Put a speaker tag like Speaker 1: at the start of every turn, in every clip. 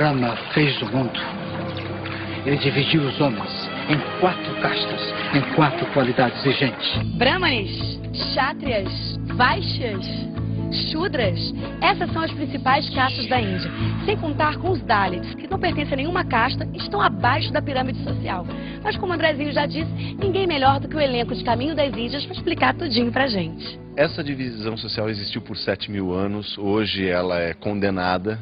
Speaker 1: Brahma fez o mundo, ele dividiu os homens em quatro castas, em quatro qualidades de gente.
Speaker 2: Brahmanes, Kshatriyas, Vaishyas, Shudras, essas são as principais castas da Índia. Sem contar com os Dalits, que não pertencem a nenhuma casta e estão abaixo da pirâmide social. Mas como o Andrezinho já disse, ninguém melhor do que o elenco de Caminho das Índias para explicar tudinho pra gente.
Speaker 3: Essa divisão social existiu por 7 mil anos, hoje ela é condenada,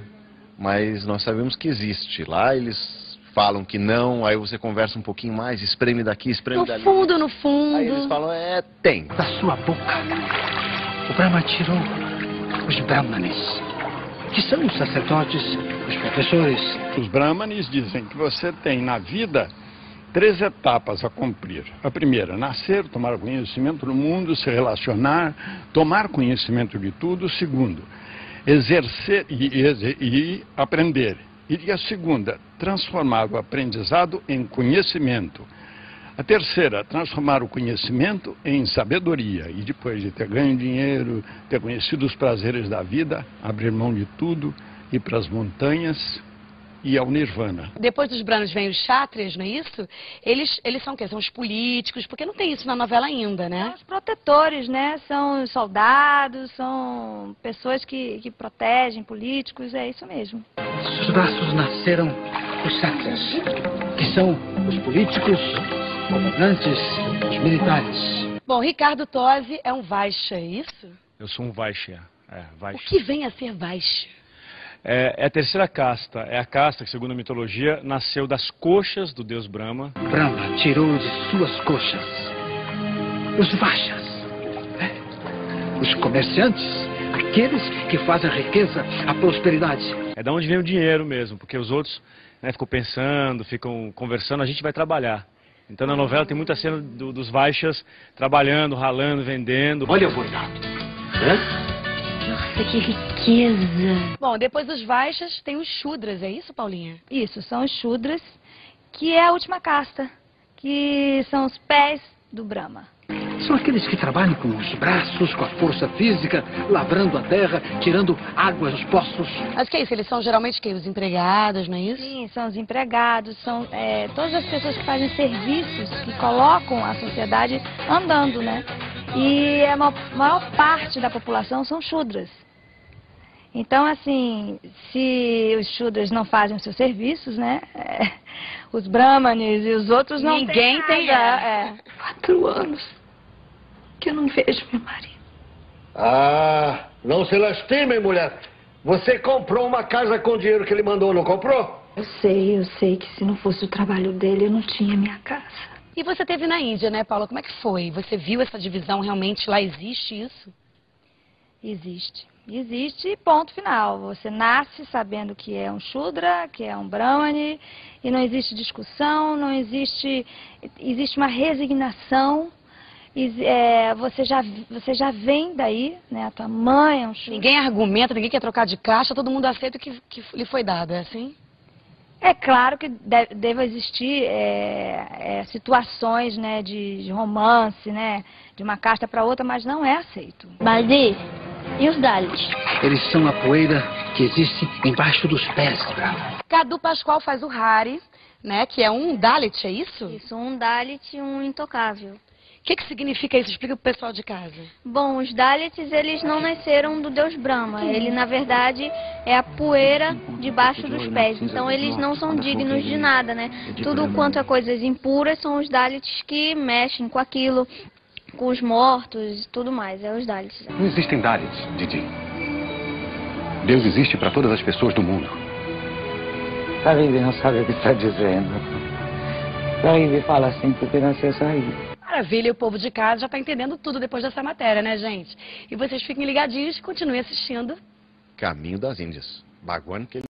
Speaker 3: mas nós sabemos que existe. Lá eles falam que não, aí você conversa um pouquinho mais, espreme daqui, espreme
Speaker 2: No
Speaker 3: dali.
Speaker 2: fundo, no fundo.
Speaker 3: Aí eles falam, é, tem.
Speaker 1: Da sua boca, o Brahma tirou os Brahmanes, que são os sacerdotes, os professores.
Speaker 4: Os brahmanes dizem que você tem na vida três etapas a cumprir. A primeira, nascer, tomar conhecimento do mundo, se relacionar, tomar conhecimento de tudo. O segundo, exercer e, e- e aprender. E a segunda, transformar o aprendizado em conhecimento. A terceira, transformar o conhecimento em sabedoria. E depois de ter ganho dinheiro, ter conhecido os prazeres da vida, abrir mão de tudo, ir para as montanhas e ao nirvana.
Speaker 2: Depois dos Brahmanes vem os Kshatriyas, não é isso? Eles, eles são o quê? São os políticos, porque não tem isso na novela ainda,
Speaker 5: São
Speaker 2: né?
Speaker 5: os protetores, né? São os soldados, são pessoas que, que protegem políticos, é isso mesmo.
Speaker 1: Dos braços nasceram os Satyas, que são os políticos, governantes, os militares.
Speaker 2: Bom, Ricardo Tosi é um Vaishya, é isso?
Speaker 6: Eu sou um Vaishya. É,
Speaker 2: O
Speaker 6: Vaishya.
Speaker 2: que vem a ser Vaishya?
Speaker 6: É, é a terceira casta. É a casta que, segundo a mitologia, nasceu das coxas do deus Brahma.
Speaker 1: Brahma tirou de suas coxas os Vaixas, né? os comerciantes, aqueles que fazem a riqueza, a prosperidade.
Speaker 6: É da onde vem o dinheiro mesmo, porque os outros né, ficam pensando, ficam conversando, a gente vai trabalhar. Então na novela tem muita cena do- dos Vaixas trabalhando, ralando, vendendo.
Speaker 1: Olha o bordado.
Speaker 7: Nossa, que riqueza.
Speaker 2: Bom, depois dos Vaixas tem os Shudras, é isso, Paulinha?
Speaker 5: Isso, são os Shudras, que é a última casta, que são os pés do Brahma.
Speaker 1: São aqueles que trabalham com os braços, com a força física, lavrando a terra, tirando água dos poços.
Speaker 2: Mas o que é isso? Eles são geralmente quem? Os empregados, não é isso?
Speaker 5: Sim, são os empregados, são é, todas as pessoas que fazem serviços, que colocam a sociedade andando, né? E a ma- maior parte da população são Shudras. Então, assim, se os Shudras não fazem os seus serviços, né? é, os Brahmanes e os outros não
Speaker 2: Ninguém tem
Speaker 5: nada,
Speaker 2: é.
Speaker 5: é.
Speaker 7: Quatro anos que eu não vejo meu marido.
Speaker 8: Ah, não se lastimem, mulher. Você comprou uma casa com o dinheiro que ele mandou, não comprou?
Speaker 7: Eu sei, eu sei que se não fosse o trabalho dele, eu não tinha minha casa.
Speaker 2: E você teve na Índia, né, Paula? Como é que foi? Você viu essa divisão? Realmente lá existe isso?
Speaker 5: Existe. Existe, ponto final. Você nasce sabendo que é um Shudra, que é um Brahmane, e não existe discussão, não existe. Existe uma resignação. É, você, já, você já vem daí, né? A tua mãe é um Shudra.
Speaker 2: Ninguém argumenta, ninguém quer trocar de caixa, todo mundo aceita o que, que lhe foi dado, é assim?
Speaker 5: É claro que de- deve existir é, é, situações né, de, de romance, né? De uma casta para outra, mas não é aceito.
Speaker 7: Baldi, e os Dalits?
Speaker 1: Eles são a poeira que existe embaixo dos pés, Brahma.
Speaker 2: Cadu Pascoal faz o Hari, né, que é um Dalit, é isso? O
Speaker 5: Isso, um Dalit e um intocável.
Speaker 2: que, que significa isso? Explica pro pessoal de casa.
Speaker 5: Bom, os Dalits, eles não nasceram do deus Brahma. Ele, na verdade, é a poeira debaixo dos pés. Então, eles não são dignos de nada, né? Tudo quanto é coisas impuras são os Dalits que mexem com aquilo, com os mortos e tudo mais. É os Dalits.
Speaker 9: Não existem Dalits, Didi. Deus existe para todas as pessoas do mundo.
Speaker 10: Caribe não sabe o que está dizendo. Caribe fala assim porque nasceu sair.
Speaker 2: Maravilha, e o povo de casa já está entendendo tudo depois dessa matéria, né, gente? E vocês fiquem ligadinhos e continuem assistindo.
Speaker 3: Caminho das Índias. Baguan que ele